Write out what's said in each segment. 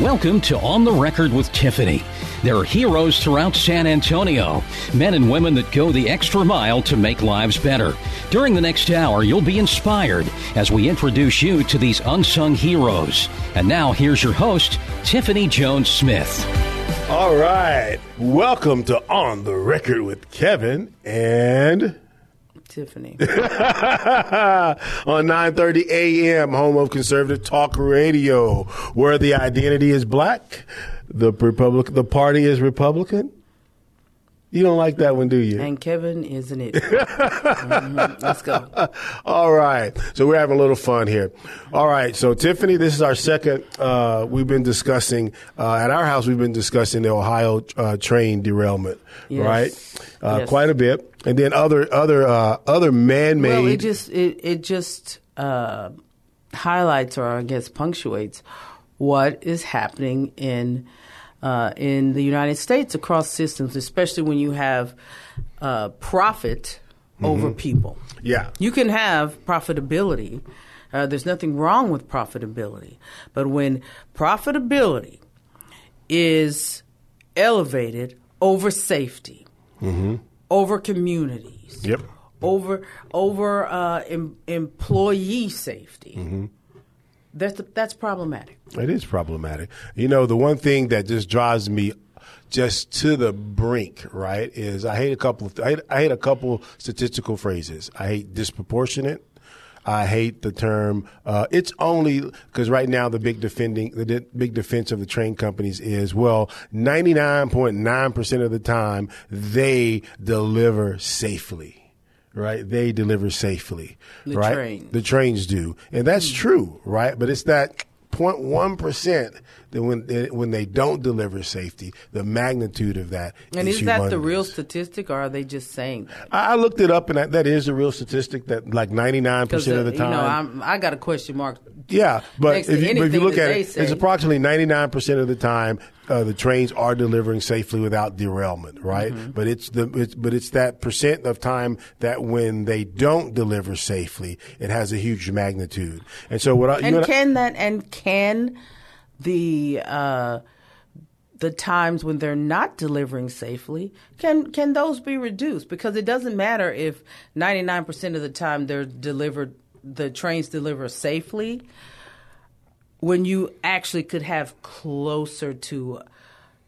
Welcome to On the Record with Tiffany. There are heroes throughout San Antonio, men and women that go the extra mile to make lives better. During the next hour, you'll be inspired as we introduce you to these unsung heroes. And now, here's your host, Tiffany Jones Smith. All right. Welcome to On the Record with Kevin and Tiffany. on 9:30 a.m. home of conservative talk radio where the identity is black, the republic the party is Republican. You don't like that one, do you? And Kevin isn't it? Mhm. Let's go. All right. So we're having a little fun here. All right. So Tiffany, this is our second. Uh, we've been discussing uh, at our house. We've been discussing the Ohio uh, train derailment, Yes. right? Uh, Yes. Quite a bit, and then other other uh, other man-made. Well, it just it it just uh, highlights or I guess punctuates what is happening in uh, in the United States across systems, especially when you have uh, profit over people. yeah. You can have profitability. Uh, there's nothing wrong with profitability. But when profitability is elevated over safety, over communities, Yep. over over uh, em- employee safety, that's that's problematic. It is problematic. You know, the one thing that just drives me just to the brink, right, is I hate a couple of I hate, I hate a couple statistical phrases. I hate disproportionate. I hate the term. Uh, it's only because right now the big defending the de- big defense of the train companies is well, ninety nine point nine percent of the time they deliver safely. Right, they deliver safely. The right, trains. the trains do, and that's hmm. true, right? But it's that 0.1 percent that when when they don't deliver safety, the magnitude of that. And is that the real statistic, or are they just saying that? I I looked it up, and that, that is a real statistic. That like 99 Because percent uh, of the you time. know, I'm, I got a question mark. Yeah, but if you, if you look at they it, it's approximately 99% of the time uh, the trains are delivering safely without derailment, right? Mm-hmm. But it's the it's, but it's that percent of time that when they don't deliver safely, it has a huge magnitude. And so what I, you And can that and can the uh, the times when they're not delivering safely can can those be reduced? Because it doesn't matter if ninety nine percent of the time they're delivered, the trains deliver safely. When you actually could have closer to,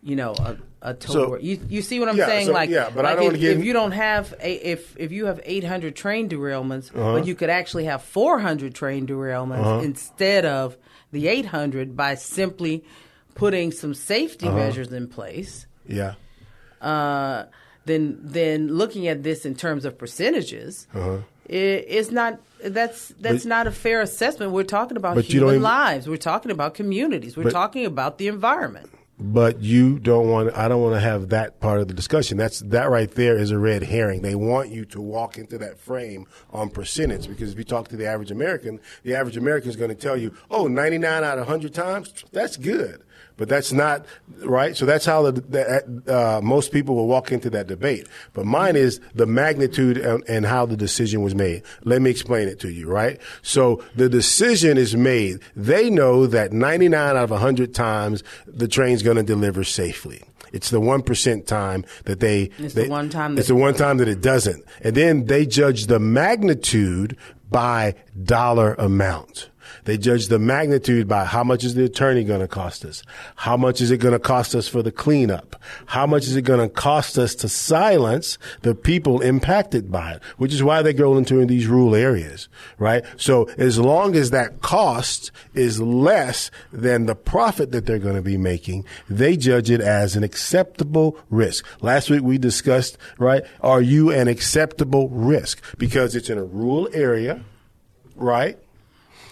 you know, a, a total. So- you you see what I'm Yeah, saying? so- like, yeah, but I don't if, get if you don't have a, if if you have 800 train derailments, Uh-huh. but you could actually have 400 train derailments instead of the 800 by simply putting some safety Uh-huh. measures in place. yeah. Uh, then then looking at this in terms of percentages, i it's not that's that's But- not a fair assessment. We're talking about But you don't human even- lives. We're talking about communities. We're But- talking about the environment. But you don't want. I don't want to have that part of the discussion. That's that right there is a red herring. They want you to walk into that frame on percentage because if you talk to the average American, the average American is going to tell you, "Oh, 99 out of 100 times, that's good." But that's not right. So that's how the, the, uh, most people will walk into that debate. But mine is the magnitude and, and how the decision was made. Let me explain it to you. Right. So the decision is made. They know that 99 out of 100 times the train's going to deliver safely. It's the one percent time that they. It's the one time It's the one time that it doesn't, and then they judge the magnitude by dollar amount. They judge the magnitude by how much is the attorney going to cost us? How much is it going to cost us for the cleanup? How much is it going to cost us to silence the people impacted by it? Which is why they go into these rural areas, right? So as long as that cost is less than the profit that they're going to be making, they judge it as an acceptable risk. Last week we discussed, right? Are you an acceptable risk? Because it's in a rural area, right?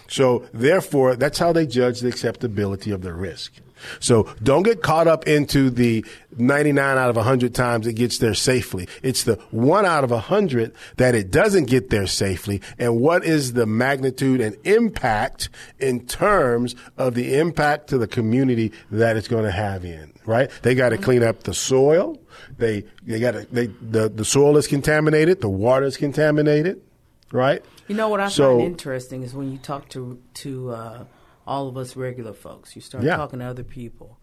So therefore, that's how they judge the acceptability of the risk. So don't get caught up into the 99 out of 100 times it gets there safely. It's the one out of 100 that it doesn't get there safely. And what is the magnitude and impact in terms of the impact to the community that it's going to have in, right? They got to clean up the soil. They, they got to, they, the, the soil is contaminated. The water is contaminated, right? You know what I So- find interesting is when you talk to to uh, all of us regular folks, you start Yeah. talking to other people,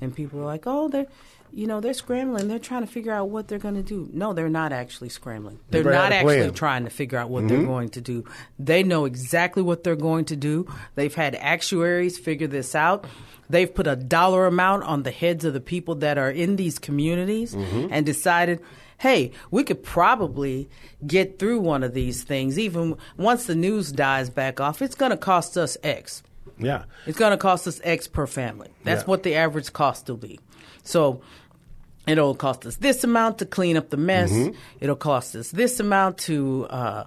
and people are like, "Oh, they're." You know they're scrambling. They're trying to figure out what they're going to do. No, they're not actually scrambling. They're not actually plan. Mm-hmm. trying to figure out what they're going to do. They know exactly what they're going to do. They've had actuaries figure this out. They've put a dollar amount on the heads of the people that are in these communities Mm-hmm. and decided, hey, we could probably get through one of these things. Even once the news dies back off, it's going to cost us X. Yeah. It's going to cost us X per family. That's Yeah. what the average cost will be. So it'll cost us this amount to clean up the mess. Mm-hmm. It'll cost us this amount to uh,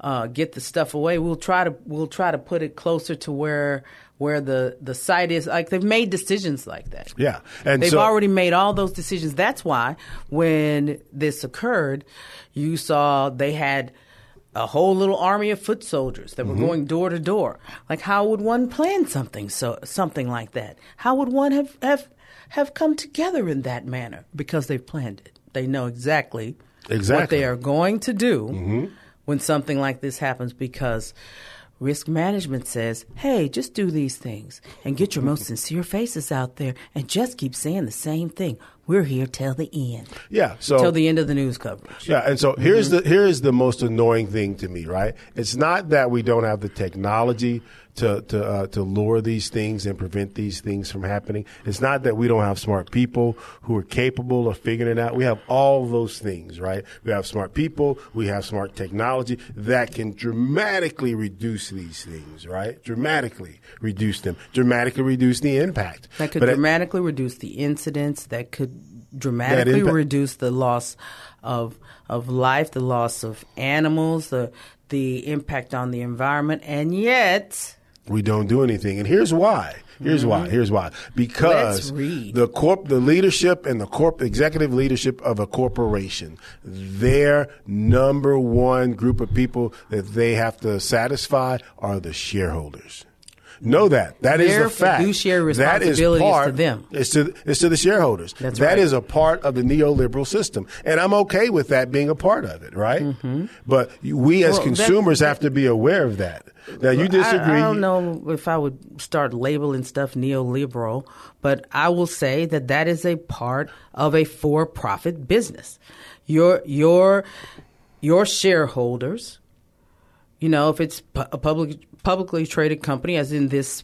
uh, get the stuff away. We'll try to we'll try to put it closer to where where the the site is. Like they've made decisions like that. Yeah. And They've so- already made all those decisions. That's why when this occurred, you saw they had a whole little army of foot soldiers that were Mm-hmm. going door to door. Like how would one plan something so something like that? How would one have have have come together in that manner? Because they've planned it. They know exactly, exactly. what they are going to do Mm-hmm. when something like this happens because risk management says, hey, just do these things and get your most sincere faces out there and just keep saying the same thing. We're here till the end. Yeah. So till the end of the news coverage. Yeah, and so Mm-hmm. here's the here is the most annoying thing to me, right? It's not that we don't have the technology to to uh, to lure these things and prevent these things from happening. It's not that we don't have smart people who are capable of figuring it out. We have all those things, right? We have smart people, we have smart technology that can dramatically reduce these things, right? Dramatically reduce them, dramatically reduce the impact. That could But it- dramatically reduce the incidents. That could dramatically impact- reduce the loss of of life, the loss of animals, the the impact on the environment, and yet we don't do anything. And here's why. Here's why. Mm-hmm. Here's why. Because the corp, the leadership and the corp, executive leadership of a corporation, their number one group of people that they have to satisfy are the shareholders. Know that. That is Their the fact. fiduciary That is responsibility is to part- them. It's to, it's to the shareholders. That's That right. is a part of the neoliberal system. And I'm okay with that being a part of it, right? But we as Mm-hmm. Well, that- consumers have to be aware of that. Now, you disagree. I, I don't know if I would start labeling stuff neoliberal, but I will say that that is a part of a for-profit business. Your your your shareholders, you know, if it's pu- a public publicly traded company, as in this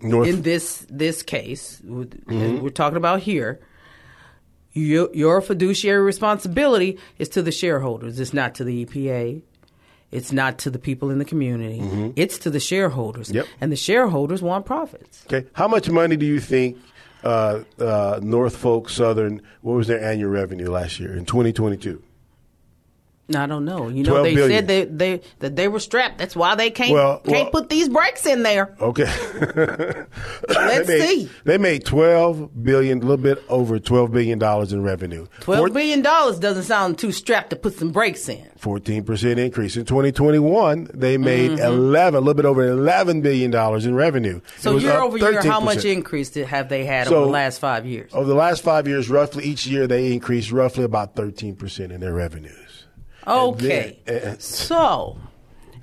North, in this this case with- we're talking about here. Your, your fiduciary responsibility is to the shareholders. It's not to the EPA. It's not to the people in the community. It's to the shareholders. Yep. And the shareholders want profits. Okay. How much money do you think uh, uh, Norfolk Southern, what was their annual revenue last year in 2022? I don't know. You know, they billion. said they, they that they were strapped. That's why they can't Well, can't well- put these brakes in there. Okay. Let's they made, see. They made 12 billion, a little bit over 12 billion dollars in revenue. Twelve billion dollars doesn't sound too strapped to put some brakes in. 14% increase. In 2021, they made Mm-hmm. 11, a little bit over 11 billion dollars in revenue. So year over year, how much increase did, have they had So- over the last five years? Over the last five years, roughly each year, they increased roughly about 13% in their revenues. Okay. And then- so,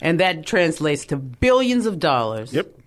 and that translates to billions of dollars. Yep.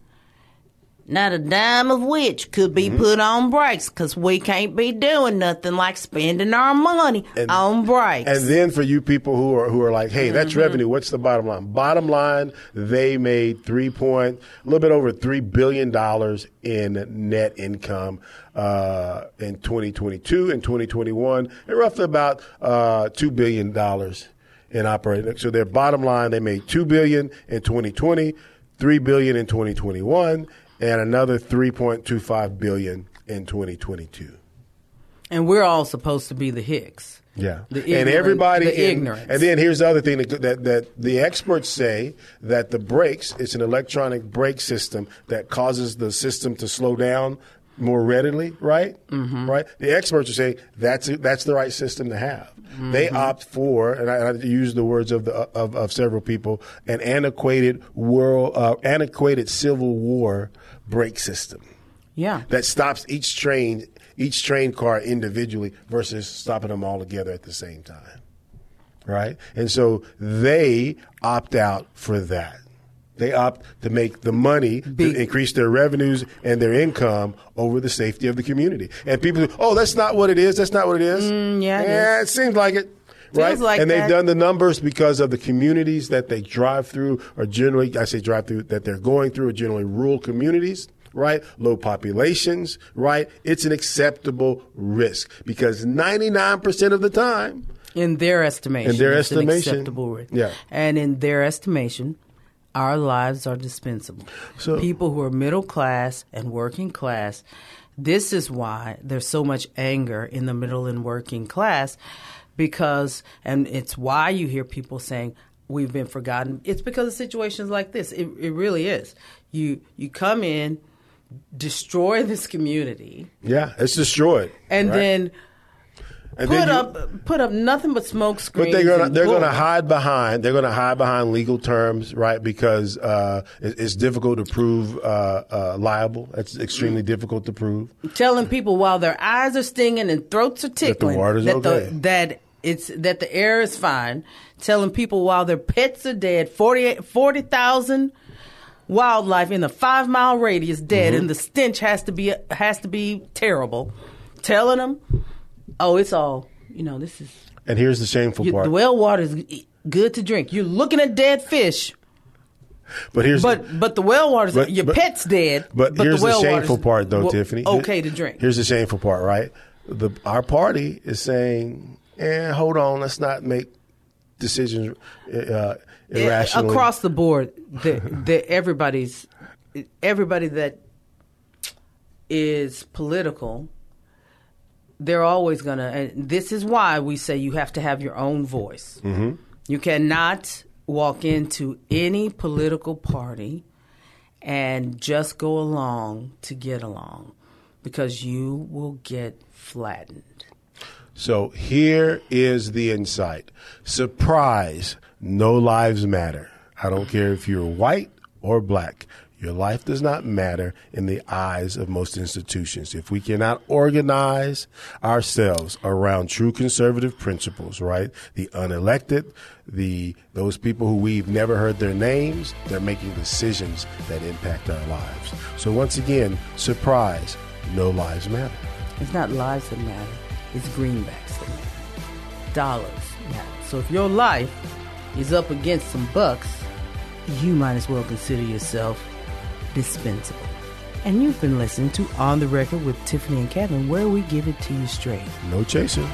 Not a dime of which could be Mm-hmm. put on brakes because we can't be doing nothing like spending our money And- on brakes. And then for you people who are who are like, hey, that's revenue. What's the bottom line? Bottom line, they made three point, a little bit over three billion dollars in net income uh, in 2022 and 2021, and roughly about uh, two billion dollars in operating. So their bottom line, they made two billion in 2020, three billion in 2021, and another 3.25 billion in 2022. And we're all supposed to be the Hicks. Yeah, The and ignorant- everybody, the and, ignorance. and then here's the other thing that, that that the experts say that the brakes, it's an electronic brake system that causes the system to slow down more readily, right? Mm-hmm. Right. The experts are saying that's that's the right system to have. They Mm-hmm. opt for, and I, I use the words of the of, of several people, an antiquated world, uh, antiquated Civil War brake system Yeah. that stops each train each train car individually versus stopping them all together at the same time right and so they opt out for that they opt to make the money to increase their revenues and their income over the safety of the community and people say, oh that's not what it is that's not what it is Mm, yeah, it yeah is. it seems like it right like and they've done the numbers because of the communities that they drive through are generally i say drive through that they're going through are generally rural communities right low populations right it's an acceptable risk because 99% of the time In their estimation. In their it's an estimation, acceptable risk. yeah. And in their estimation, our lives are dispensable. So- People who are middle class and working class, this is why there's so much anger in the middle and working class because, and it's why you hear people saying, we've been forgotten. It's because of situations like this. It, it really is. You, you come in, destroy this community, yeah it's destroyed and right? then And put you- up put up nothing but smoke screens. But they're gonna they're gonna hide behind they're gonna hide behind legal terms, right? Because uh, it, it's difficult to prove uh, uh, liable. It's extremely difficult to prove. telling people while their eyes are stinging and throats are tickling water's that okay. the that it's that the air is fine. Telling people while their pets are dead, 48 40,000 wildlife in a five mile radius dead, Mm-hmm. and the stench has to be has to be terrible. Telling them, oh, it's all you know. This is And here's the shameful you, part. the well water is good to drink. You're looking at dead fish. but here's But but the well water's But- your but- pet's dead. But, here's the, the, shameful part, though, w- Tiffany. Okay to drink. Here's the shameful part, right? The our party is saying, "Eh, hold on, let's not make decisions uh, irrationally." across the board. The, the everybody's everybody that is political. They're always gonna. And this is why we say you have to have your own voice. Mm-hmm. You cannot walk into any political party and just go along to get along, because you will get flattened. So here is the insight. Surprise, no lives matter. I don't care if you're white or black. Your life does not matter in the eyes of most institutions. If we cannot organize ourselves around true conservative principles, right? The unelected, the those people who we've never heard their names, they're making decisions that impact our lives. So once again, surprise, no lives matter. It's not lives that matter, it's greenbacks that matter. Dollars matter. So if your life is up against some bucks, you might as well consider yourself dispensable. And you've been listening to On the Record with Tiffany and Kevin, where we give it to you straight. No chaser.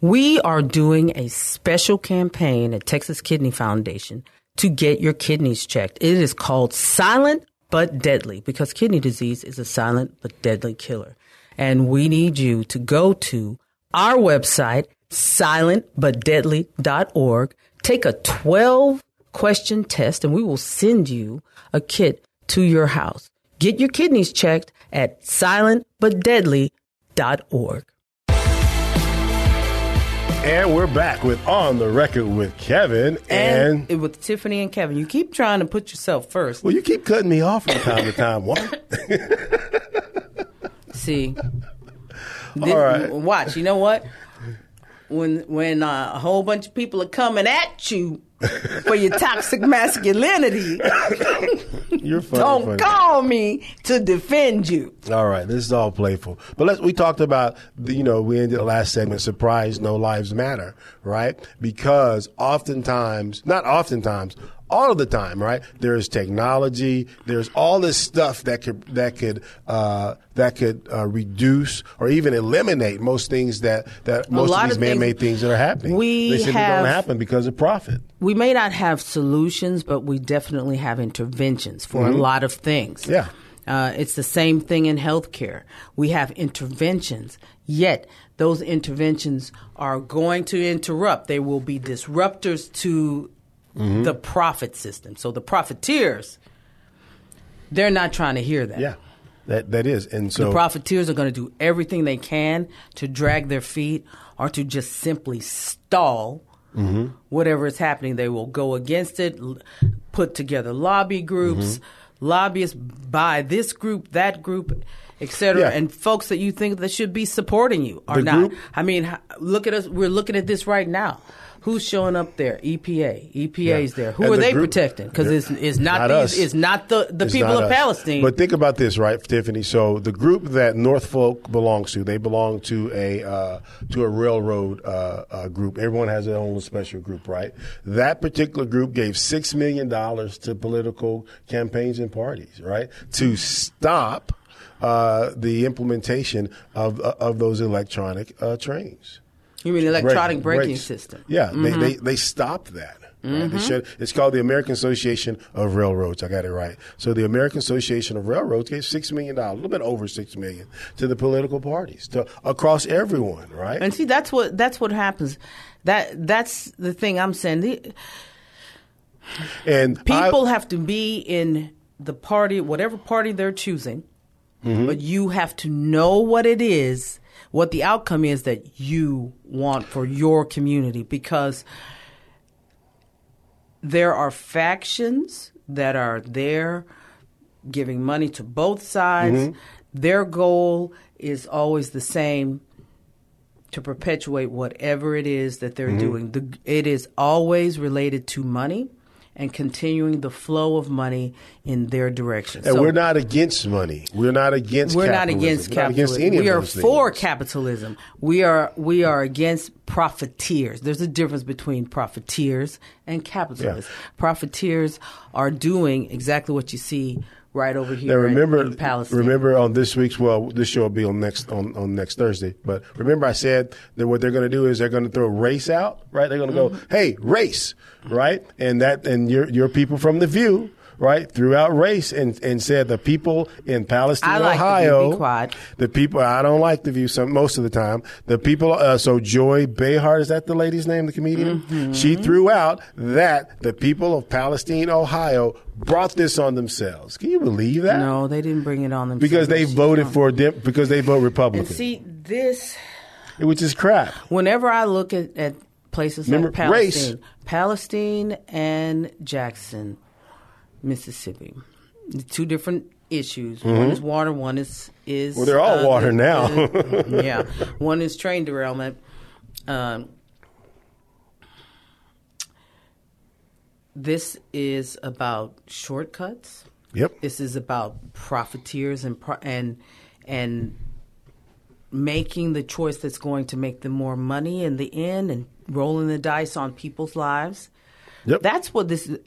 We are doing a special campaign at Texas Kidney Foundation to get your kidneys checked. It is called Silent but Deadly because kidney disease is a silent but deadly killer. And we need you to go to our website, silentbutdeadly.org, take a 12 question test, and we will send you a kit to your house. Get your kidneys checked at silentbutdeadly.org. And we're back with On the Record with Kevin. And, and, with Tiffany and Kevin. You keep trying to put yourself first. well, you keep cutting me off from time to time. What? See, This- right. watch. You know what? When when uh, a whole bunch of people are coming at you for your toxic masculinity, You're funny. don't funny. call me to defend you. All right, this is all playful. But let's. We talked about, the, you know, we ended the last segment. Surprise, no lives matter, right? Because oftentimes, not oftentimes, all of the time, right? There's technology. There's all this stuff that could that could uh, that could uh, reduce or even eliminate most things that that most of these of things- man-made things that are happening. We they simply have- don't happen because of profit. We may not have solutions, but we definitely have interventions for a lot of things. Yeah. Uh, it's the same thing in healthcare. We have interventions, yet those interventions are going to interrupt. They will be disruptors to Mm-hmm. the profit system. So the profiteers, they're not trying to hear that. Yeah, that that is, and so The profiteers are going to do everything they can to drag their feet or to just simply stall Mm-hmm. whatever is happening. They will go against it, put together lobby groups, Mm-hmm. lobbyists by this group, that group, etc. Yeah. And folks that you think that should be supporting you are The not. group- I mean, look at us. We're looking at this right now. Who's showing up there? EPA. EPA's there. Who And are the they group- protecting? Because it's, it's not, Not these. us. It's not the, the It's people of us. Palestine. But think about this, right, Tiffany? So the group that Norfolk belongs to, they belong to a uh, to a railroad uh, uh, group. Everyone has their own special group, right? That particular group gave six million dollars to political campaigns and parties, right, to stop uh, the implementation of of those electronic uh, trains. You mean electronic braking system? Yeah, Mm-hmm. they, they they stopped that. Right? They should, it's called the American Association of Railroads. I got it right. So the American Association of Railroads gave six million dollars, a little bit over six million, to the political parties, to across everyone. Right? And see, that's what that's what happens. That that's the thing I'm saying. The, and people I, have to be in the party, whatever party they're choosing, Mm-hmm. but you have to know what it is, what the outcome is that you want for your community, because there are factions that are there giving money to both sides. Mm-hmm. Their goal is always the same to perpetuate whatever it is that they're Mm-hmm. doing. The, it is always related to money and continuing the flow of money in their direction. and So we're not against money. We're not against. we're not capitalism. against We're not capitalism. against any we are for things. capitalism. We are we are against profiteers. There's a difference between profiteers and capitalists. Profiteers are doing exactly what you see right over here in- remember, in, remember on this week's well, this show will be on next on, on next Thursday. But remember, I said that what they're going to do is they're going to throw a race out, right? They're going to Mm-hmm. go, hey, race, right? And that and your your people from the View. Right throughout race and, and said the people in Palestine, I like Ohio, Be quiet. the people I don't like the view some most of the time. The people uh, so Joy Behar is that the lady's name, the comedian? Mm-hmm. She threw out that the people of Palestine, Ohio, brought this on themselves. Can you believe that? no, they didn't bring it on themselves. because they She's voted wrong. for dem- because they vote And Republican, see this. which is crap. Whenever I look at, at places Remember, like Palestine, race. Palestine and Jackson, Mississippi, the two different issues. One is water, one is is Mm-hmm. Well, they're all water now. the- yeah, one is train derailment. Um, this is about shortcuts. Yep. This is about profiteers and pro- and and making the choice that's going to make them more money in the end and rolling the dice on people's lives. Yep. That's what this is.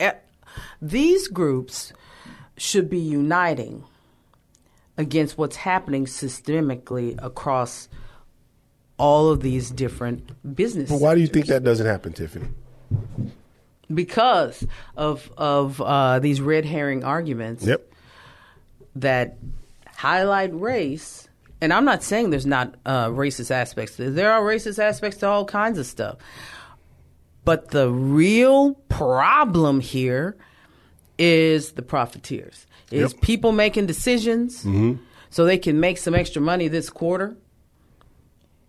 These groups should be uniting against what's happening systemically across all of these different businesses. But why do you think that doesn't happen, Tiffany? Because of of uh, these red herring arguments Yep. that highlight race. And I'm not saying there's not uh, racist aspects. There are racist aspects to all kinds of stuff. But the real problem here is the profiteers. Is Yep. people making decisions mm-hmm. so they can make some extra money this quarter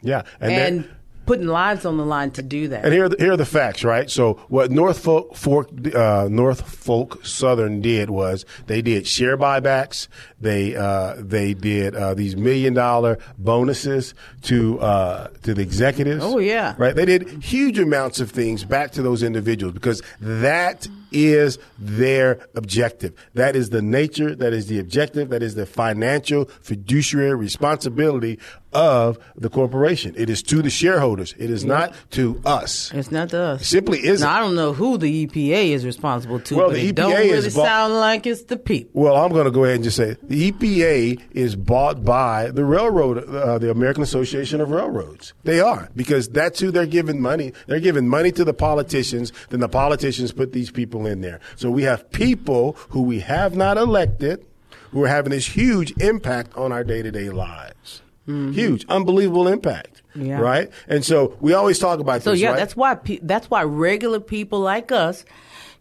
Yeah, and, and, putting lives on the line to do that. And here, are the, here are the facts, right? So, what Norfolk Fork, uh, Norfolk Southern did was they did share buybacks. They uh, they did uh, these million dollar bonuses to uh, to the executives. Oh, yeah. right. They did huge amounts of things back to those individuals because that is their objective. That is the nature. That is the objective. That is the financial fiduciary responsibility of the corporation. It is to the shareholders. It is not to us. It's not to us. It simply isn't. Now, I don't know who the EPA is responsible to, Well, but the it don't EPA really is bought- sound like it's the people. Well, I'm going to go ahead and just say the EPA is bought by the railroad, uh, the American Association of Railroads. They are because that's who they're giving money. They're giving money to the politicians. Then the politicians put these people in there. So we have people who we have not elected. who are having this huge impact on our day to day lives. Huge, unbelievable impact. Mm-hmm. Yeah. Right, and so we always talk about So this. So, yeah, right? that's why pe- that's why regular people like us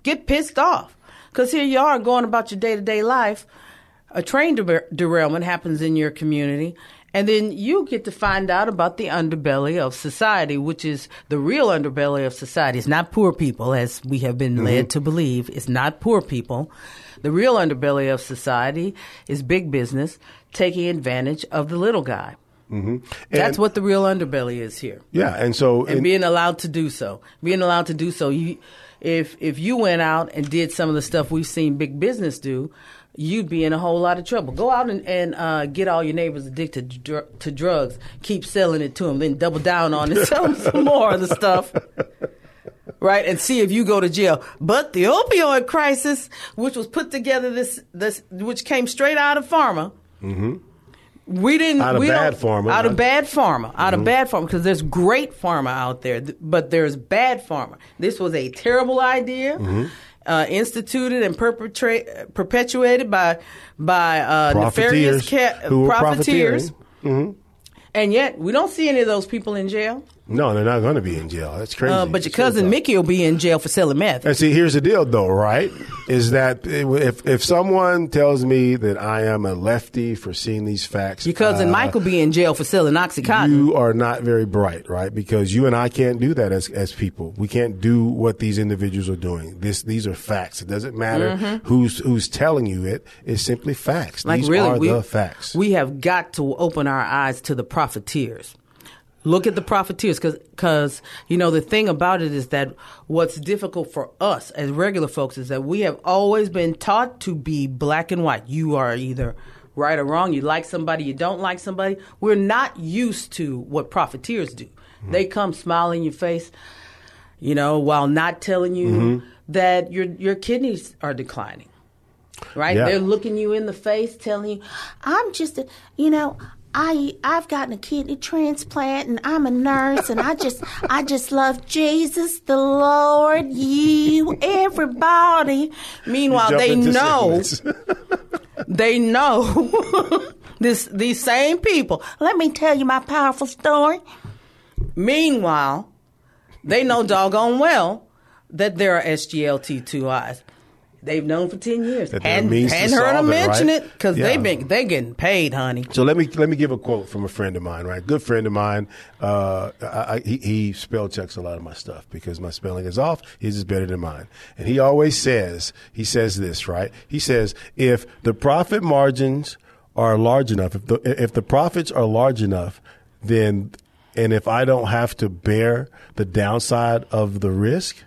get pissed off because here you are going about your day to day life. A train der- derailment happens in your community, and then you get to find out about the underbelly of society, which is the real underbelly of society. It's not poor people, as we have been mm-hmm. led to believe. It's not poor people. The real underbelly of society is big business taking advantage of the little guy. Mm-hmm. That's what the real underbelly is here yeah, and so and in- being allowed to do so. Being allowed to do so. You, if if you went out and did some of the stuff we've seen big business do, you'd be in a whole lot of trouble. Go out and, and uh, get all your neighbors addicted to, dr- to drugs. Keep selling it to them, then double down on it, sell them some more of the stuff. Right, and see if you go to jail. But the opioid crisis, which was put together this this, which came straight out of pharma, mm-hmm. we didn't Out of we bad pharma, out of bad pharma, out of mm-hmm. bad pharma, because there's great pharma out there, but there's bad pharma. This was a terrible idea, mm-hmm. Uh, instituted and perpetrate, perpetuated by by uh, nefarious Profiteers ca- profiteers, profiteering. and yet we don't see any of those people in jail. No, they're not going to be in jail. That's crazy. Uh, but your cousin. Mickey will be in jail for selling meth. And see, here's the deal, though, right? Is that if if someone tells me that I am a lefty for seeing these facts, Your cousin uh, Mike will be in jail for selling oxycontin. you are not very bright, right? Because you and I can't do that as as people. We can't do what these individuals are doing. This these are facts. It doesn't matter who's who's telling you it. It's simply facts. Mm-hmm. like these really, are we, the facts. we have got to open our eyes to the profiteers. Look at the profiteers, because you know the thing about it is that what's difficult for us as regular folks is that we have always been taught to be black and white. You are either right or wrong. You like somebody, you don't like somebody. We're not used to what profiteers do. Mm-hmm. They come smile in your face, you know, while not telling you Mm-hmm. that your your kidneys are declining right? Yeah. They're looking you in the face, telling you, "I'm just, a, you know." I I've gotten a kidney transplant and I'm a nurse and I just I just love Jesus the Lord you everybody. Meanwhile, they into know they know this these same people. Let me tell you my powerful story. Meanwhile, they know doggone well that there are SGLT2Is. They've known for ten years. And hadn't heard them it, mention right? it because Yeah. they've been they getting paid, honey. So let me let me give a quote from a friend of mine, right? Good friend of mine. Uh, I, I, he, he spell checks a lot of my stuff because my spelling is off. His is better than mine, and he always says he says this, right? He says if the profit margins are large enough, if the if the profits are large enough, then and if I don't have to bear the downside of the risk,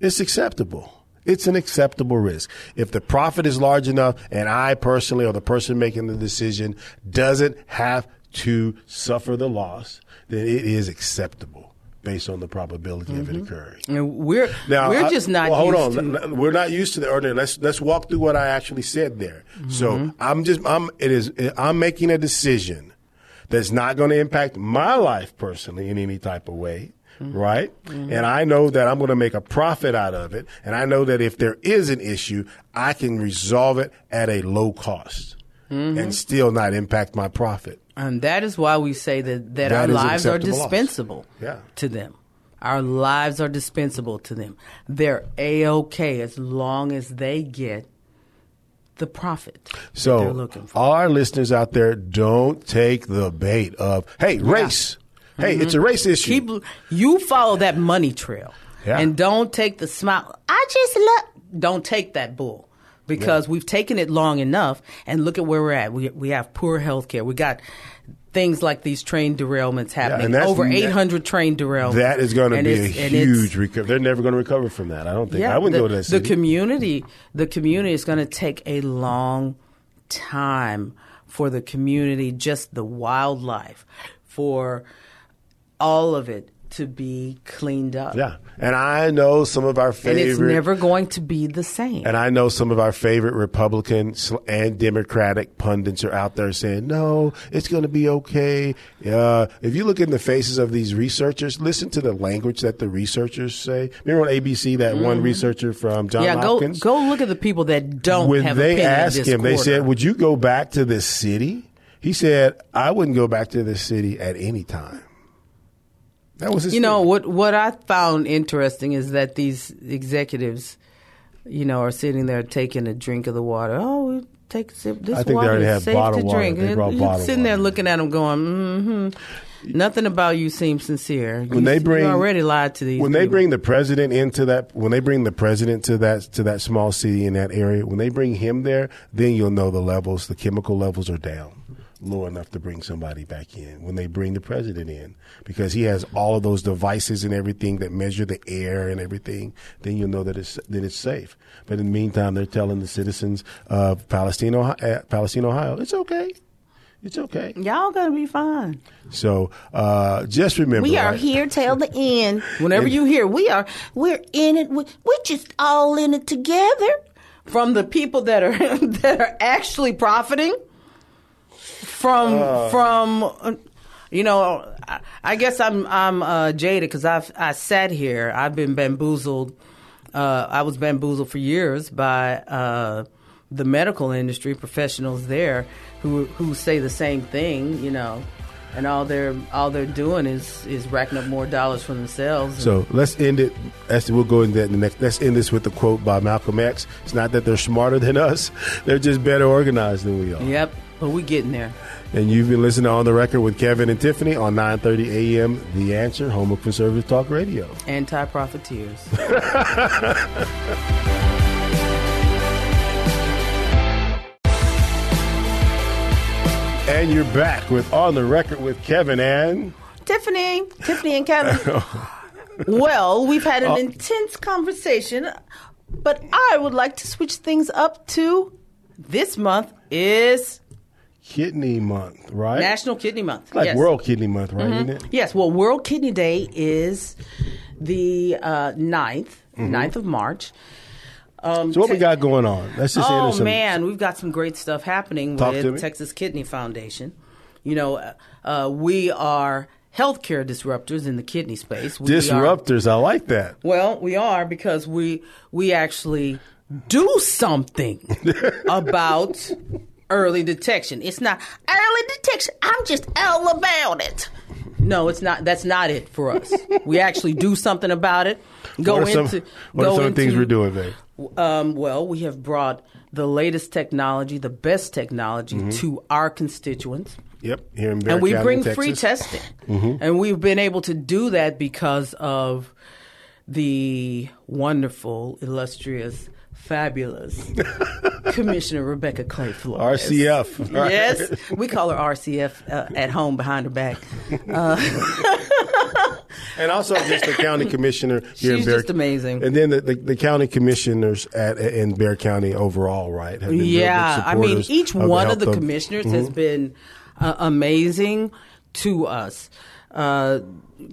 it's acceptable. It's an acceptable risk. If the profit is large enough and I personally or the person making the decision doesn't have to suffer the loss, then it is acceptable based on the probability of it occurring. And we're Now, we're I- just not well, hold used on. to. We're not used to the ordinary. Let's let's walk through what I actually said there. So Mm-hmm. I'm just I'm it is I'm making a decision that's not going to impact my life personally in any type of way. Mm-hmm. Right? And I know that I'm going to make a profit out of it. And I know that if there is an issue, I can resolve it at a low cost Mm-hmm. and still not impact my profit. And that is why we say that, that, That our lives are dispensable Yeah. to them. Our lives are dispensable to them. They're a okay as long as they get the profit that So, they're looking for. all our listeners out there, don't take the bait of, hey, race. Hey, it's a race issue. Mm-hmm. Keep you follow that money trail, Yeah. and don't take the smile. I just love. Don't take that bull because we've taken it long enough, and look at where we're at. We we have poor health care. We got things like these train derailments happening. that's- Over that- eight hundred train derailments. that is going to be a it's- and it's- huge recovery. They're never going to recover from that. I don't think. Yeah, I wouldn't the, go to that the community. The community is going to take a long time for the community, just the wildlife, for all of it to be cleaned up. Yeah, and I know some of our favorite. And it's never going to be the same. And I know some of our favorite Republican and Democratic pundits are out there saying, no, it's going to be okay. Uh, if you look in the faces of these researchers, listen to the language that the researchers say. Remember on ABC, that one researcher from John Mm-hmm. yeah, go Hopkins? go look at the people that don't when have they asked him, they said, would you go back to this city? He said, I wouldn't go back to this city at any time. That was You know what? What I found interesting is that these executives, you know, are sitting there taking a drink of the water. Oh, take a sip. This I think they water already is have safe bottled to water. drink. They brought You're sitting there water. looking at them, going, "Mm-hmm." Nothing about you seems sincere. when You- they bring already lied to these. when they people. bring the president into that when they bring the president to that to that small city in that area when they bring him there then you'll know the levels the chemical levels are down low enough to bring somebody back in when they bring the president in because he has all of those devices and everything that measure the air and everything then you'll know that it's that it's safe but in the meantime they're telling the citizens of Palestine Ohio, uh, Palestine Ohio it's okay it's okay y'all gonna be fine. so uh, just remember We are right? here till the end. Whenever you hear, we are we're in it. we- We're just all in it together. From the people that are that are actually profiting from Uh. from. You know, I, I guess I'm I'm uh, jaded because I've I sat here. I've been bamboozled. Uh, I was bamboozled for years by uh, the medical industry professionals there who who say the same thing. You know, and all they're all they're doing is is racking up more dollars for themselves. So let's end it. As we'll go into that in the next. Let's end this with a quote by Malcolm X. It's not that they're smarter than us; they're just better organized than we are. yep, but we getting there. And you've been listening to on the record with Kevin and Tiffany on 9:30 a.m. The Answer, home of conservative talk radio. Anti profiteers. And you're back with on the record with Kevin and Tiffany, Tiffany and Kevin. well, we've had Oh. an intense conversation, but I would like to switch things up to this month is Kidney Month, right? National Kidney Month. like yes. World Kidney Month, right? Isn't it? Yes, well, World Kidney Day is the uh, 9th, 9th of March. Um, So what we got going on? Let's just Oh some- man, we've got some great stuff happening Talk with Texas Kidney Foundation. You know, uh, uh, we are healthcare disruptors in the kidney space. We are- disruptors. I like that. well, we are because we we actually do something about early detection. It's not early detection. I'm just all about it. No, it's not. That's not it for us. we actually do something about it. Go what are some, into what go are some into, things we're doing, babe? um, well, we have brought the latest technology, the best technology, Mm-hmm. to our constituents. Yep, here in Bexar and we County, bring Texas. Mm-hmm. free testing. And we've been able to do that because of the wonderful, illustrious, fabulous Commissioner Rebecca Clay Flores. RCF. Yes, we call her RCF uh, at home behind her back. And also just the county commissioner here in She's Bexar just amazing. And then the, the, the county commissioners at in Bexar County overall, right? have been Yeah, I mean, each the one health of the commissioners has Mm-hmm. been uh, amazing to us. Uh,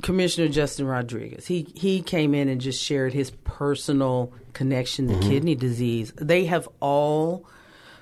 Commissioner Justin Rodriguez, he he came in and just shared his personal connection to Mm-hmm. kidney disease. They have all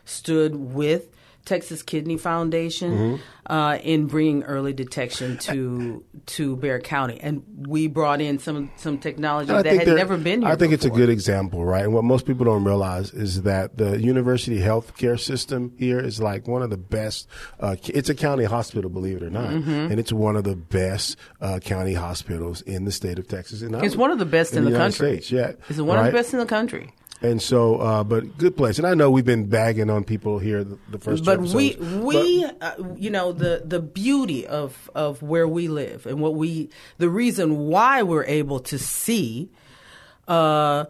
stood with Texas Kidney Foundation Mm-hmm. uh, in bringing early detection to to Bexar County, and we brought in some some technology I that had never been here. I think it's a good example, right? And what most people don't realize is that the university healthcare system here is like one of the best. Uh, it's a county hospital, believe it or not, Mm-hmm. and it's one of the best uh, county hospitals in the state of Texas. And It's would- one of the best in, the, United country. States, yeah, it's one of the best in the country. And so, uh, but good place. And I know we've been bagging on people here the, the first. two but we we uh, you know the the beauty of of where we live and what we the reason why we're able to see uh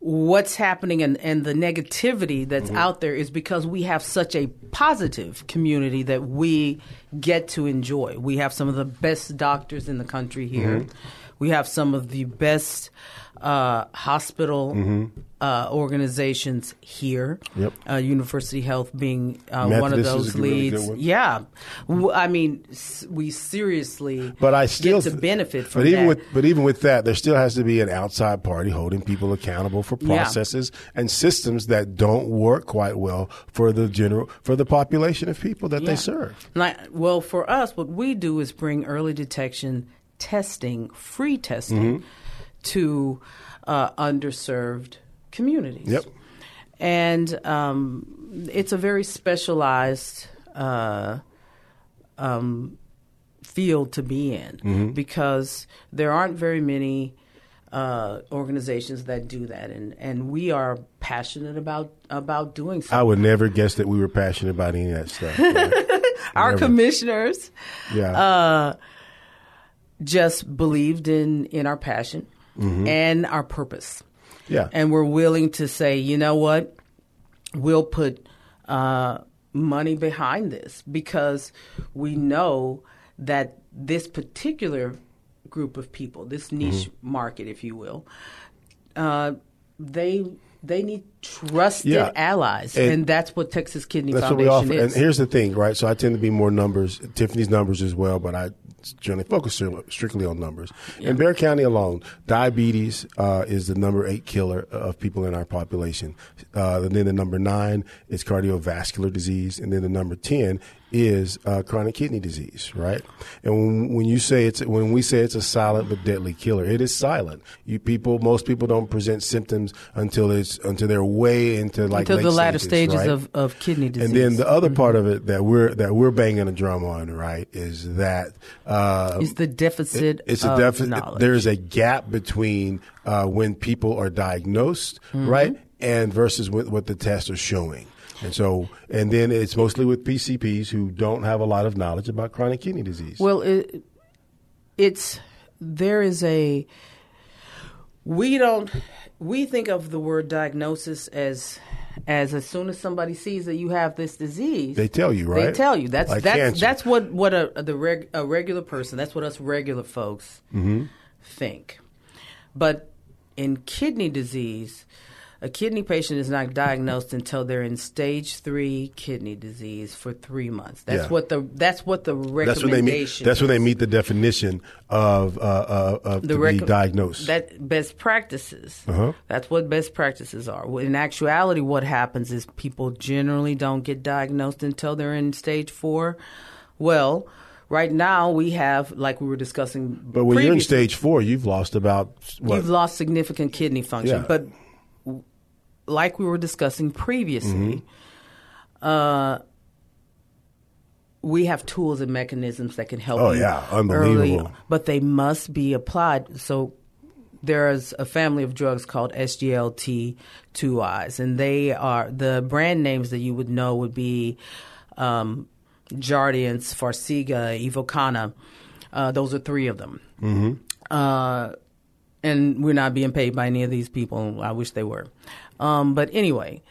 what's happening and, and the negativity that's Mm-hmm. out there is because we have such a positive community that we get to enjoy. We have some of the best doctors in the country here. Mm-hmm. We have some of the best uh, hospital uh, organizations here. Yep. Uh, University Health being uh, one of those really leads. one. Yeah, I mean, s- we seriously But I still get to benefit from but even that. with but even with that, there still has to be an outside party holding people accountable for Yeah. processes and systems that don't work quite well for the general for the population of people that Yeah. they serve. Like, well, for us, what we do is bring early detection testing, free testing, Mm-hmm. to uh, underserved communities. Yep. And um, it's a very specialized uh, um, field to be in Mm-hmm. because there aren't very many uh, organizations that do that, and, and we are passionate about about doing so. I would never guess that we were passionate about any of that stuff. right? Our never. commissioners yeah. Uh, just believed in in our passion and our purpose, yeah. and we're willing to say, you know what, we'll put uh, money behind this because we know that this particular group of people, this niche market, if you will, uh, they they need trusted Yeah. allies, And- and, that's what Texas Kidney That's what we Foundation is. And here's the thing, right? So I tend to be more numbers, Tiffany's numbers as well, but I generally focus strictly on numbers. In Bexar County alone, diabetes uh, is the number eight killer of people in our population. Uh, and then the number nine is cardiovascular disease, and then the number ten is uh, chronic kidney disease, right? And when, when you say it's when we say it's a silent but deadly killer, it is silent. You people, most people don't present symptoms until it's until they're way into like until the latter stages, stages right? of, of kidney disease. And then the other part of it that we're that we're banging a drum on, right, is that uh, is the deficit it's a deficit. There's a gap between uh, when people are diagnosed, Mm-hmm. right, and versus what, what the tests are showing. And so, and then it's mostly with PCPs who don't have a lot of knowledge about chronic kidney disease. Well, it, it's there is a we don't we think of the word diagnosis as as as soon as somebody sees that you have this disease, They tell you, right? They tell you that's Like that's cancer. that's what what a the reg, a regular person that's what us regular folks Mm-hmm. think. But in kidney disease, a kidney patient is not diagnosed until they're in stage three kidney disease for three months. That's Yeah. what the that's what the recommendation. that's when they meet. That's when they meet the definition of uh, uh, of to rec- be diagnosed. That best practices. Uh-huh. That's what best practices are. In actuality, what happens is people generally don't get diagnosed until they're in stage four. Well, right now we have, like we were discussing, but when you're in stage four, you've lost about what? you've lost significant kidney function. Yeah. But like we were discussing previously, Mm-hmm. uh, we have tools and mechanisms that can help Oh, yeah. early, Unbelievable. but they must be applied. So there is a family of drugs called SGLT2Is, and they are the brand names that you would know would be um, Jardiance, Farxiga, Invokana. Uh, those are three of them. Mm-hmm. Uh, and we're not being paid by any of these people. I wish they were. Um, but anyway,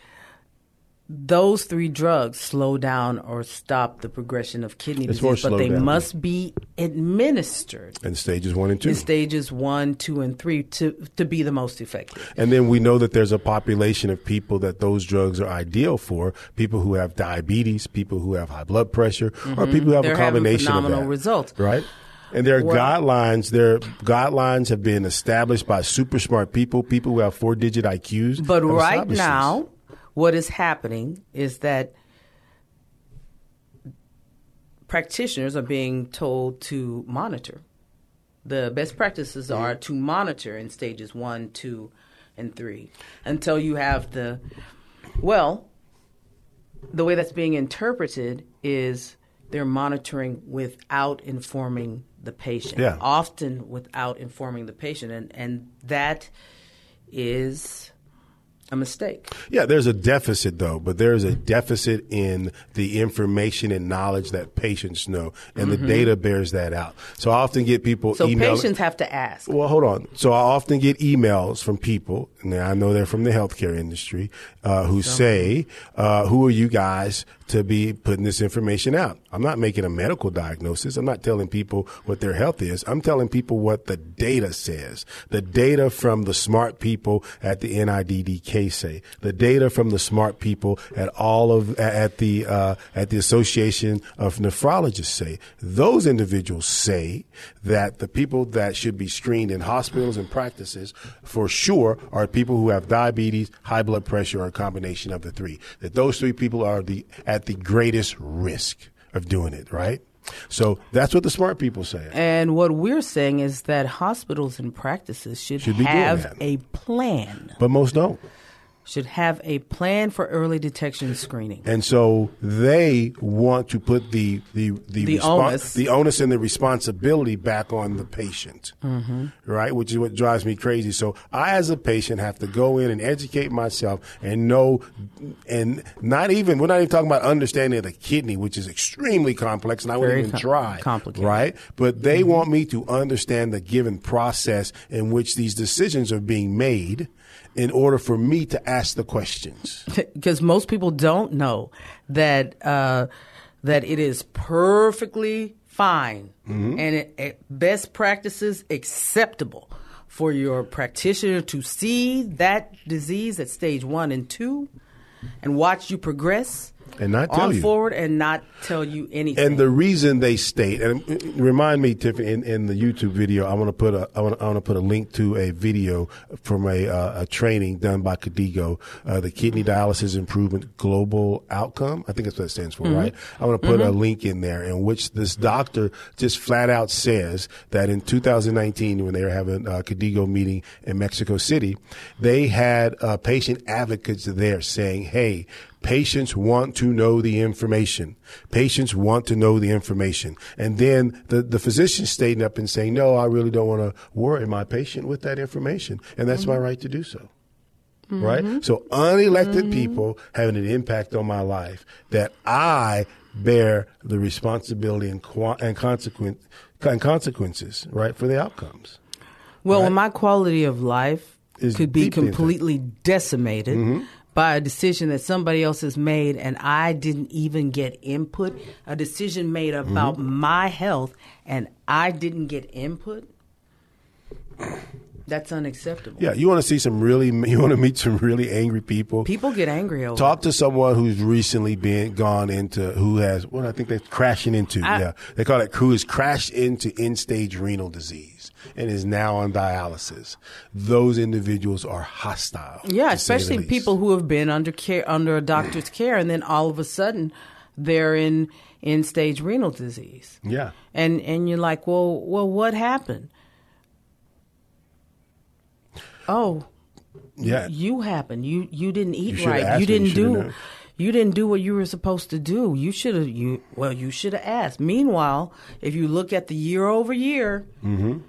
those three drugs slow down or stop the progression of kidney It's disease, but they down. must be administered in stages one and two. in stages one, two, and three to to be the most effective. And then we know that there's a population of people that those drugs are ideal for people who have diabetes, people who have high blood pressure, or people who have Mm-hmm. They're a having combination phenomenal of that. results. Right? And there are Well- guidelines. There guidelines have been established by super smart people, people who have four digit IQs. But right this. now, what is happening is that practitioners are being told to monitor. The best practices mm-hmm. are to monitor in stages one, two, and three until you have the. Well, the way that's being interpreted is they're monitoring without informing the patient. Yeah. Often without informing the patient. And, and that is a mistake. Yeah, there's a deficit though, but there's a deficit in the information and knowledge that patients know, and the data bears that out. So I often get people Mm-hmm. So email. patients have to ask. Well, hold on. So I often get emails from people, and I know they're from the healthcare industry, uh, who say, uh, "Who are you guys to be putting this information out?" I'm not making a medical diagnosis. I'm not telling people what their health is. I'm telling people what the data says. The data from the smart people at the NIDDK case say. The data from the smart people at all of at the uh, at the Association of Nephrologists say those individuals say that the people that should be screened in hospitals and practices for sure are people who have diabetes, high blood pressure, or a combination of the three. That those three people are the at the greatest risk of doing it. Right. So that's what the smart people say. And what we're saying is that hospitals and practices should, Should have a plan. But most don't. Should have a plan for early detection screening. And so they want to put the the the, The onus. the onus and the responsibility back on the patient, mm-hmm. right? Which is what drives me crazy. So I, as a patient, have to go in and educate myself and know, and not even we're not even talking about understanding of the kidney, which is extremely complex, and I wouldn't even com- try, complicated. right? But they want me to understand the given process in which these decisions are being made. In order for me to ask the questions. because most people don't know that uh, that it is perfectly fine Mm-hmm. and it, it best practices acceptable for your practitioner to see that disease at stage one and two and watch you progress And not tell on you. forward and not tell you anything. And the reason they state, and uh, remind me, Tiffany, in, in the YouTube video, I want to put a, I want to, I want to put a link to a video from a, uh, a training done by KDIGO, uh, the Kidney Dialysis Improvement Global Outcome. I think that's what it stands for, right? I want to put a link in there in which this doctor just flat out says that in 2019, when they were having a KDIGO meeting in Mexico City, they had uh, patient advocates there saying, "Hey." Patients want to know the information. Patients want to know the information. And then the, the physician standing up and saying, no, I really don't want to worry my patient with that information. And that's my right to do so. Right? Mm-hmm. So unelected mm-hmm. people having an impact on my life that I bear the responsibility and, qua- and, consequent, and consequences, right, for the outcomes. Well, Right. my quality of life could be completely decimated mm-hmm. By a decision that somebody else has made and I didn't even get input, a decision made about mm-hmm. my health and I didn't get input, that's unacceptable. Yeah, you want to see some really, you want to meet some really angry people. People get angry over Talk to someone who's recently been gone into who has what I think they're crashing into. I- yeah, they call it who has crashed into end stage renal disease and is now on dialysis. Those individuals are hostile. Yeah, to say the especially people who have been under care under a doctor's care and then all of a sudden they're in in stage renal disease. Yeah, And and you're like, "Well, well what happened?" Oh, yeah. you happened. You you didn't eat shoulda right. You didn't shoulda do known. you didn't do what you were supposed to do. You should have you well, you should have asked. Meanwhile, if you look at the year over year, Mm-hmm.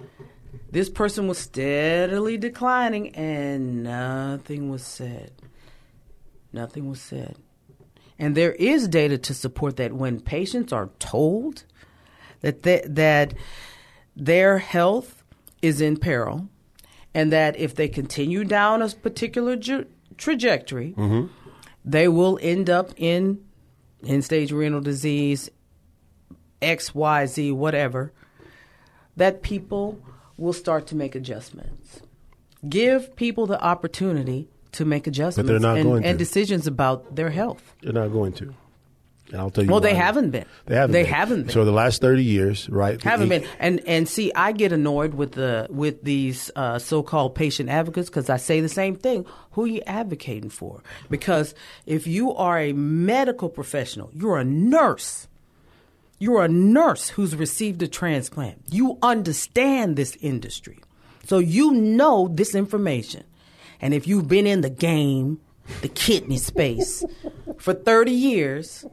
this person was steadily declining and nothing was said. Nothing was said. And there is data to support that when patients are told that they, that their health is in peril and that if they continue down a particular ju- trajectory, mm-hmm. they will end up in end stage renal disease, X, Y, Z, whatever, that people will start to make adjustments. Give people the opportunity to make adjustments and, and decisions about their health. they're not going to. And I'll tell you. Well, they haven't been. They haven't. They been. haven't been. So the last thirty years, right? haven't been and and see i get annoyed with the with these uh, so-called patient advocates because i say the same thing who are you advocating for because if you are a medical professional you're a nurse you're a nurse who's received a transplant you understand this industry so you know this information and if you've been in the game the kidney space for 30 years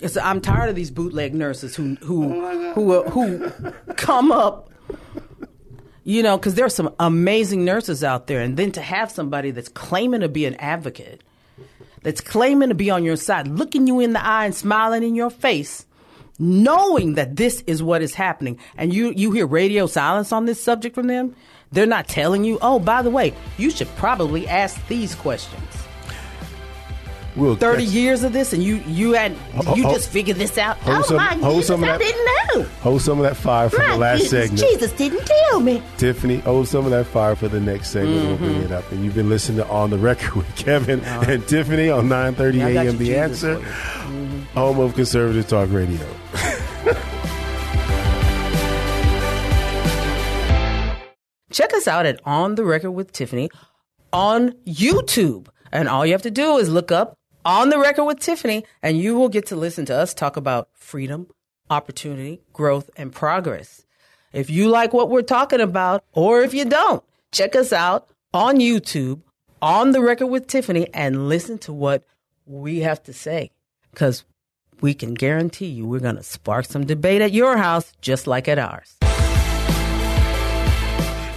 it's, I'm tired of these bootleg nurses who who oh who who come up, you know, because there's some amazing nurses out there, and then to have somebody that's claiming to be an advocate, that's claiming to be on your side, looking you in the eye and smiling in your face, knowing that this is what is happening, and you you hear radio silence on this subject from them. They're not telling you, oh, by the way, you should probably ask these questions. We'll thirty catch- years of this, and you you had you just figured this out. hold oh some- my hold some of I that- didn't know. Hold some of that fire for My the last segment. Jesus didn't tell me. Tiffany, hold some of that fire for the next segment. We'll Mm-hmm. bring it up. And you've been listening to On the Record with Kevin and Tiffany on 9:30 Yeah, I got a.m. The Jesus Answer, you. home of conservative talk radio. Check us out at On the Record with Tiffany on YouTube. And all you have to do is look up On the Record with Tiffany, and you will get to listen to us talk about freedom, opportunity, growth, and progress. If you like what we're talking about, or if you don't, check us out on YouTube, On the Record with Tiffany, and listen to what we have to say. Because we can guarantee you we're going to spark some debate at your house just like at ours.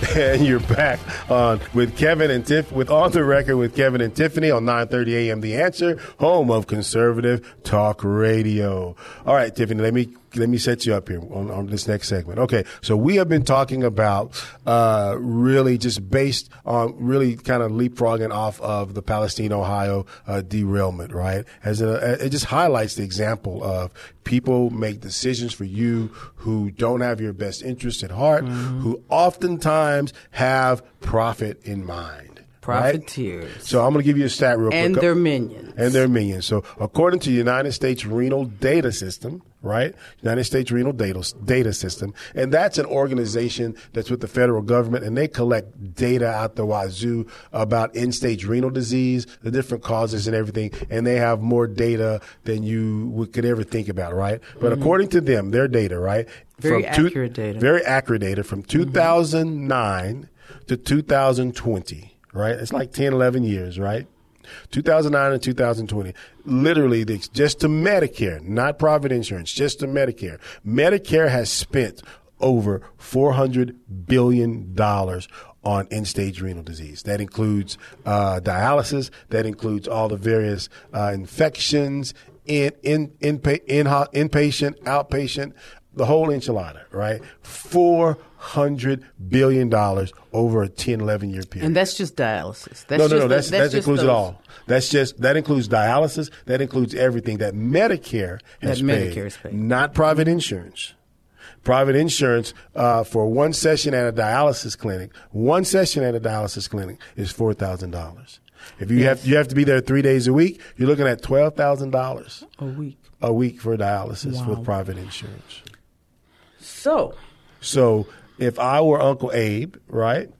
and you're back on with Kevin and Tiff with on the record with Kevin and Tiffany on 9:30 a.m. The Answer, home of conservative talk radio. All right, Tiffany, let me let me set you up here on, on this next segment. Okay, so we have been talking about uh, really just based on really kind of leapfrogging off of the Palestine Ohio uh, derailment, right? As a, it just highlights the example of people make decisions for you who don't have your best interest at heart, who oftentimes have profit in mind. right? Profiteers. So I'm going to give you a stat real quick. And their minions. And their minions. So according to the United States Renal Data System, right? United States Renal Data, Data System. And that's an organization that's with the federal government and they collect data out the wazoo about end-stage renal disease, the different causes and everything. And they have more data than you could ever think about, right? But according to them, their data, right? Mm-hmm. Very from two- accurate data. Very accurate data from 2009 to 2020, right? It's like 10, 11 years, right? 2009 and 2020. Literally, the, just to Medicare, not private insurance, just to Medicare. Medicare has spent over $400 billion on end stage renal disease. That includes uh, dialysis, that includes all the various uh, infections, in, in, in, in, inpatient, outpatient, the whole enchilada, right? Four hundred billion dollars over a 10, 11 year period. And that's just dialysis. That's no, no, just no. the- That's, that includes it all. That's just that includes dialysis. That includes everything that Medicare has That paid, Medicare has paid. not private insurance. Private insurance uh, for one session at a dialysis clinic, one session at a dialysis clinic is four thousand dollars. If you have you have to be there three days a week, you're looking at twelve thousand dollars A week. a week for dialysis Wow. with private insurance. So, So if I were Uncle Abe, right,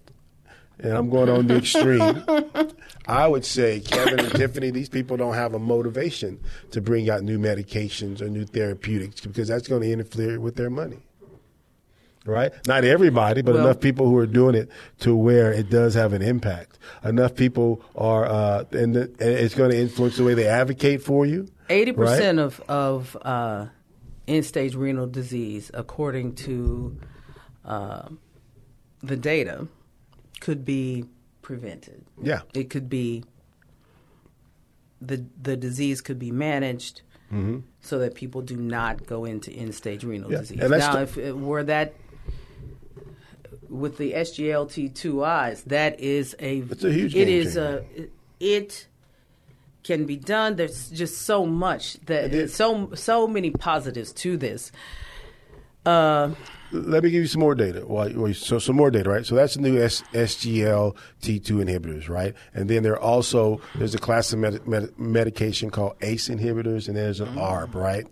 and I'm going on the extreme, I would say, Kevin and Tiffany, these people don't have a motivation to bring out new medications or new therapeutics because that's going to interfere with their money. Right? Not everybody, but Well- enough people who are doing it to where it does have an impact. Enough people are, uh, and, the, and it's going to influence the way they advocate for you. eighty right? percent of of uh, end stage renal disease, according to uh, the data, could be prevented. Yeah. It could be the the disease could be managed so that people do not go into end stage renal Mm-hmm. Yeah, disease. Now, the- if it were that with the SGLT2Is, that is a It's a huge It game is changer. a it can be done. There's just so much that so so many positives to this. Uh, Let me give you some more data. Well, so some more data, right? So that's the new S- SGLT2 inhibitors, right? And then there are also there's a class of med- med- medication called ACE inhibitors, and there's an ARB, right?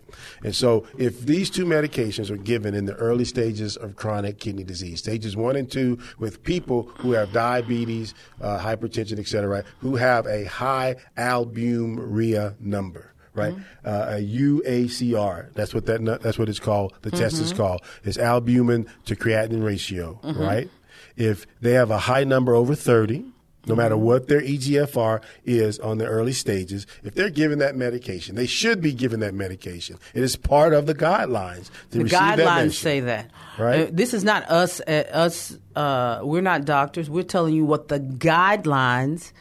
And so if these two medications are given in the early stages of chronic kidney disease, stages one and two, with people who have diabetes, uh, hypertension, et cetera, right, who have a high albuminuria number right? Uh, a UACR. That's what that. That's what it's called. The test is called. It's albumin to creatinine ratio, right? If they have a high number over thirty. No matter what their EGFR is on the early stages, if they're given that medication, they should be given that medication. It is part of the guidelines to the receive that guidelines medicine. say that. Right. Uh, this is not us. Uh, us. Uh, we're not doctors. We're telling you what the guidelines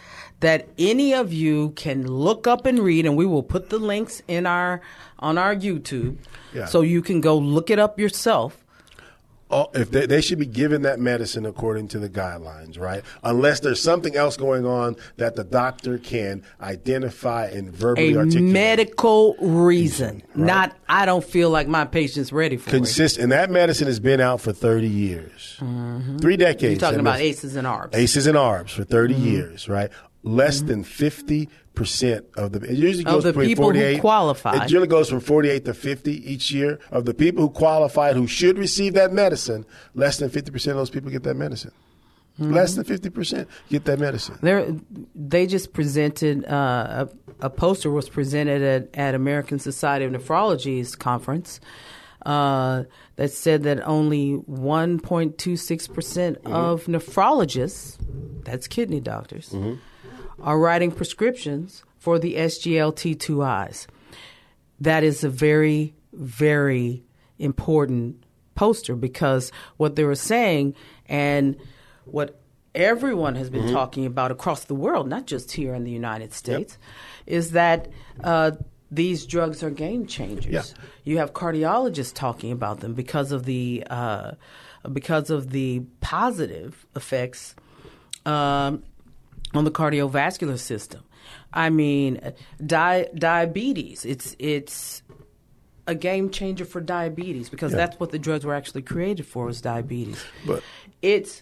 that any of you can look up and read, and we will put the links in our on our YouTube, Yeah. so you can go look it up yourself. all, if they, they should be given that medicine according to the guidelines, right? Unless there's something else going on that the doctor can identify and verbally a articulate. medical reason, Right. not I don't feel like my patient's ready for it. Consist, and that medicine has been out for 30 years. Three decades. Mm-hmm. You're talking about aces and arbs. ACEs and ARBs for 30 Mm-hmm. years, right? Less than 50% of the, it usually Of goes the between people who 48. qualify. It generally goes from 48 to 50 each year. Of the people who qualified who should receive that medicine, less than 50% of those people get that medicine. Mm-hmm. Less than 50% get that medicine. They're, they just presented uh, a, a poster was presented at, at American Society of Nephrology's conference uh, that said that only 1.26 percent of nephrologists, that's kidney doctors, are writing prescriptions for the SGLT2Is. That is a very, very important poster because what they were saying and what everyone has been talking about across the world, not just here in the United States, is that uh, these drugs are game changers. Yeah. You have cardiologists talking about them because of the uh, because of the positive effects um, on the cardiovascular system. I mean, di- diabetes. It's it's a game changer for diabetes because Yeah. that's what the drugs were actually created for was diabetes. But- it's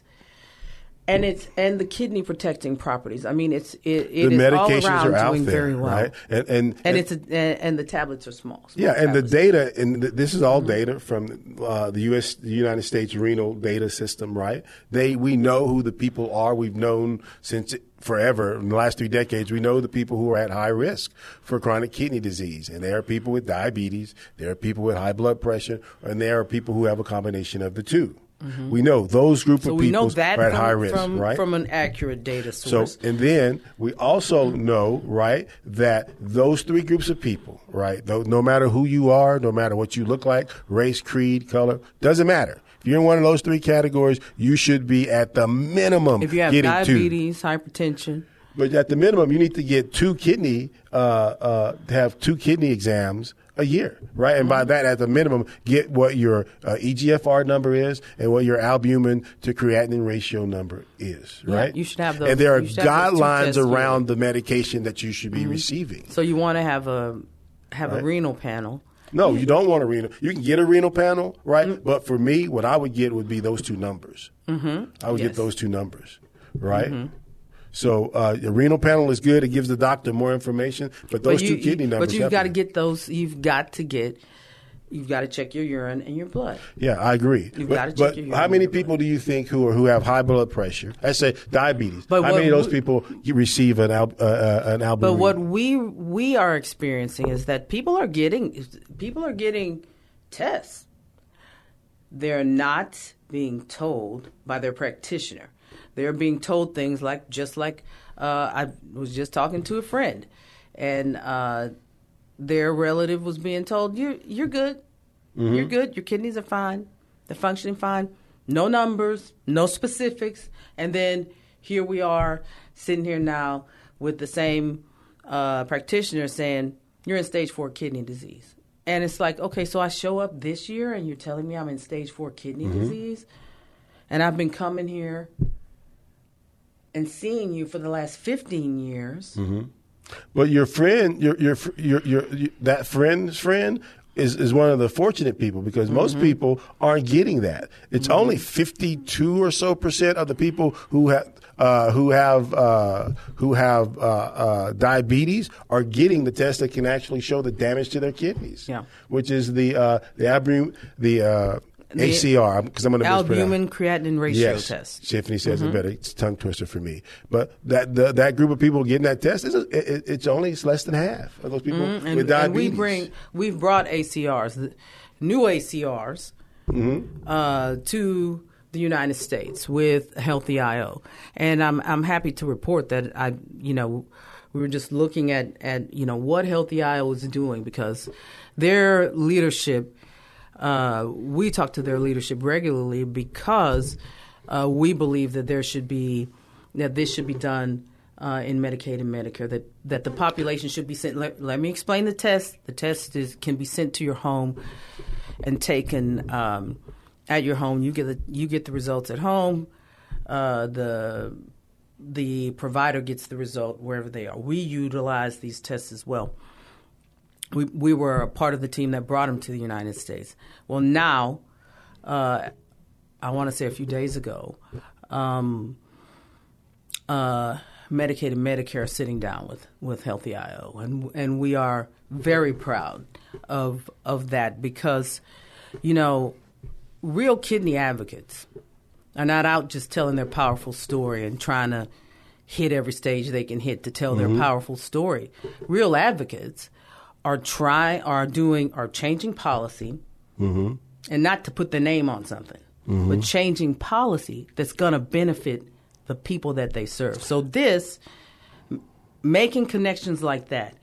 and it's and the kidney protecting properties. I mean, it's it, the it is all medications around are doing there, very well. right? And and, And it's a, and, and the tablets are small. small Yeah, and the data, and th- this is all data from uh, the U.S. the United States renal data system, right? They we know who the people are. We've known since forever in the last three decades. We know the people who are at high risk for chronic kidney disease, and there are people with diabetes, there are people with high blood pressure, and there are people who have a combination of the 2 We know those group Mm-hmm. So of people are at from, high risk, from, right? from an accurate data source. So, and then we also know, right, that those three groups of people, right, though, no matter who you are, no matter what you look like, race, creed, color, doesn't matter. If you're in one of those three categories, you should be at the minimum if you have diabetes, hypertension, But at the minimum, you need to get two kidney, uh, uh, have two kidney exams a year, right? And by that, at the minimum, get what your uh, EGFR number is and what your albumin to creatinine ratio number is, Yeah, right? you should have those- And there are you should have those two guidelines Mm-hmm. around the medication that you should be receiving. so you want to have a have a renal panel. No, you don't want a renal. You can get a renal panel, right? Mm. But for me, what I would get would be those two numbers. Mm-hmm. I would Yes. get those two numbers, right? So uh, a renal panel is good. It gives the doctor more information. But those but you, two kidney you- numbers. But you've got to get those. You've got to get. You've got to check your urine and your blood. Yeah, I agree. You've but gotta check but your how many people do you think who are who have high blood pressure? I say diabetes. But how many of those we- people receive an al- uh, uh, an albumin? But what we we are experiencing is that people are getting people are getting tests. They're not being told by their practitioner. They're being told things like just like uh, I was just talking to a friend, and uh, their relative was being told you're you're good, you're good, your kidneys are fine, they're functioning fine, no numbers, no specifics, and then here we are sitting here now with the same uh, practitioner saying you're in stage four kidney disease. And it's like, okay, so I show up this year and you're telling me I'm in stage four kidney disease? And I've been coming here and seeing you for the last 15 years. But your friend, your your your your, that friend's friend is is one of the fortunate people because most Mm-hmm. people aren't getting that. It's only fifty two or so percent of the people who have. Uh, who have uh, who have uh, uh, diabetes are getting the test that can actually show the damage to their kidneys, Yeah. which is the uh, the albumin uh, The ACR because I'm going to Albumin creatinine ratio yes. test. Mm-hmm. Tiffany says it better. It's a tongue twister for me. But that the, that group of people getting that test is a, it, it's only it's less than half of those people Mm-hmm. And, with and we bring, we've brought ACRs, the new ACRs, Mm-hmm. uh, to the United States with Healthy.io, and I'm I'm happy to report that I you know we were just looking at at you know what Healthy.io is doing because their leadership. Uh, we talk to their leadership regularly because uh, we believe that there should be that this should be done uh, in Medicaid and Medicare. That that the population should be sent. Let, let me explain the test. The test is can be sent to your home and taken um, at your home. You get the you get the results at home. Uh, the the provider gets the result wherever they are. We utilize these tests as well. We we were a part of the team that brought him to the United States. Well, now, uh, I want to say a few days ago, um, uh, Medicaid and Medicare are sitting down with with Healthy.io, and and we are very proud of of that because, you know, real kidney advocates are not out just telling their powerful story and trying to hit every stage they can hit to tell mm-hmm. their powerful story. Real advocates are try are doing are changing policy, mm-hmm. and not to put the name on something, mm-hmm. but changing policy that's going to benefit the people that they serve. So this making connections like that,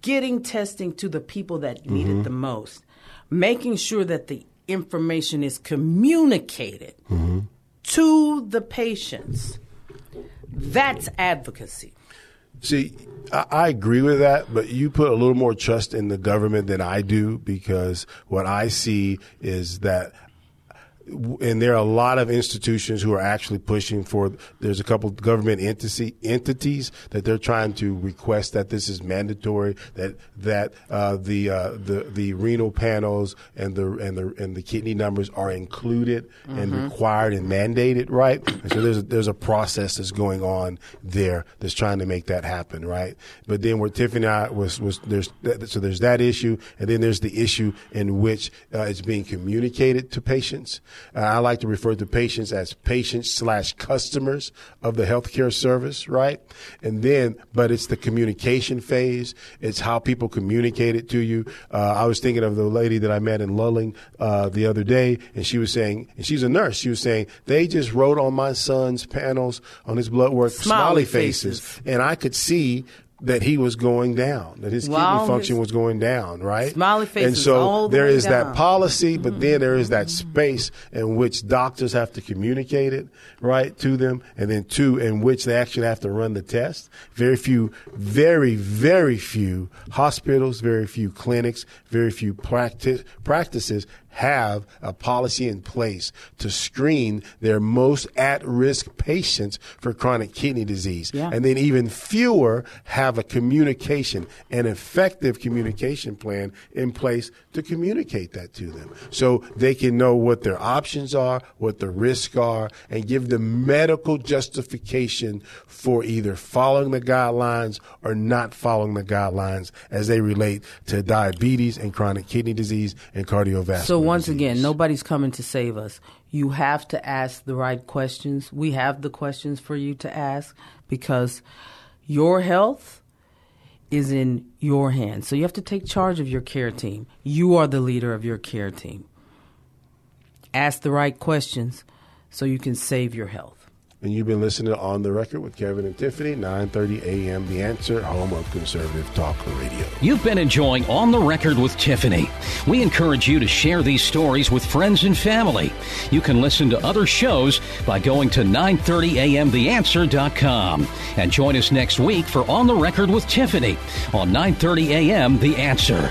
getting testing to the people that need mm-hmm. it the most, making sure that the information is communicated mm-hmm. to the patients. That's advocacy. See, I, agree with that, but you put a little more trust in the government than I do because what I see is that and there are a lot of institutions who are actually pushing for. There's a couple government entity, entities that they're trying to request that this is mandatory. That that uh, the uh, the the renal panels and the and the and the kidney numbers are included mm-hmm. and required and mandated, right? And so there's a, there's a process that's going on there that's trying to make that happen, right? But then where Tiffany and I was was there's so there's that issue, and then there's the issue in which uh, it's being communicated to patients. Uh, I like to refer to patients as patients slash customers of the healthcare service, right? And then, but it's the communication phase. It's how people communicate it to you. Uh, I was thinking of the lady that I met in Luling uh, the other day, and she was saying, and she's a nurse. She was saying they just wrote on my son's panels on his blood work smiley, smiley faces. faces, and I could see that he was going down, that his wow, kidney function was going down, right? Smiley faces. And so the there is down. that policy, but mm-hmm. then there is that space in which doctors have to communicate it, right, to them, and then two, in which they actually have to run the test. Very few, very, very few hospitals, very few clinics, very few practice, practices have a policy in place to screen their most at risk patients for chronic kidney disease. Yeah. And then even fewer have a communication, an effective communication plan in place to communicate that to them. So they can know what their options are, what the risks are, and give them medical justification for either following the guidelines or not following the guidelines as they relate to diabetes and chronic kidney disease and cardiovascular. So once again, nobody's coming to save us. You have to ask the right questions. We have the questions for you to ask because your health is in your hands. So you have to take charge of your care team. You are the leader of your care team. Ask the right questions so you can save your health. And you've been listening to On the Record with Kevin and Tiffany, 9:30 a.m. The Answer, home of conservative talk radio. You've been enjoying On the Record with Tiffany. We encourage you to share these stories with friends and family. You can listen to other shows by going to 930amtheanswer.com and join us next week for On the Record with Tiffany on 9:30 a.m. The Answer.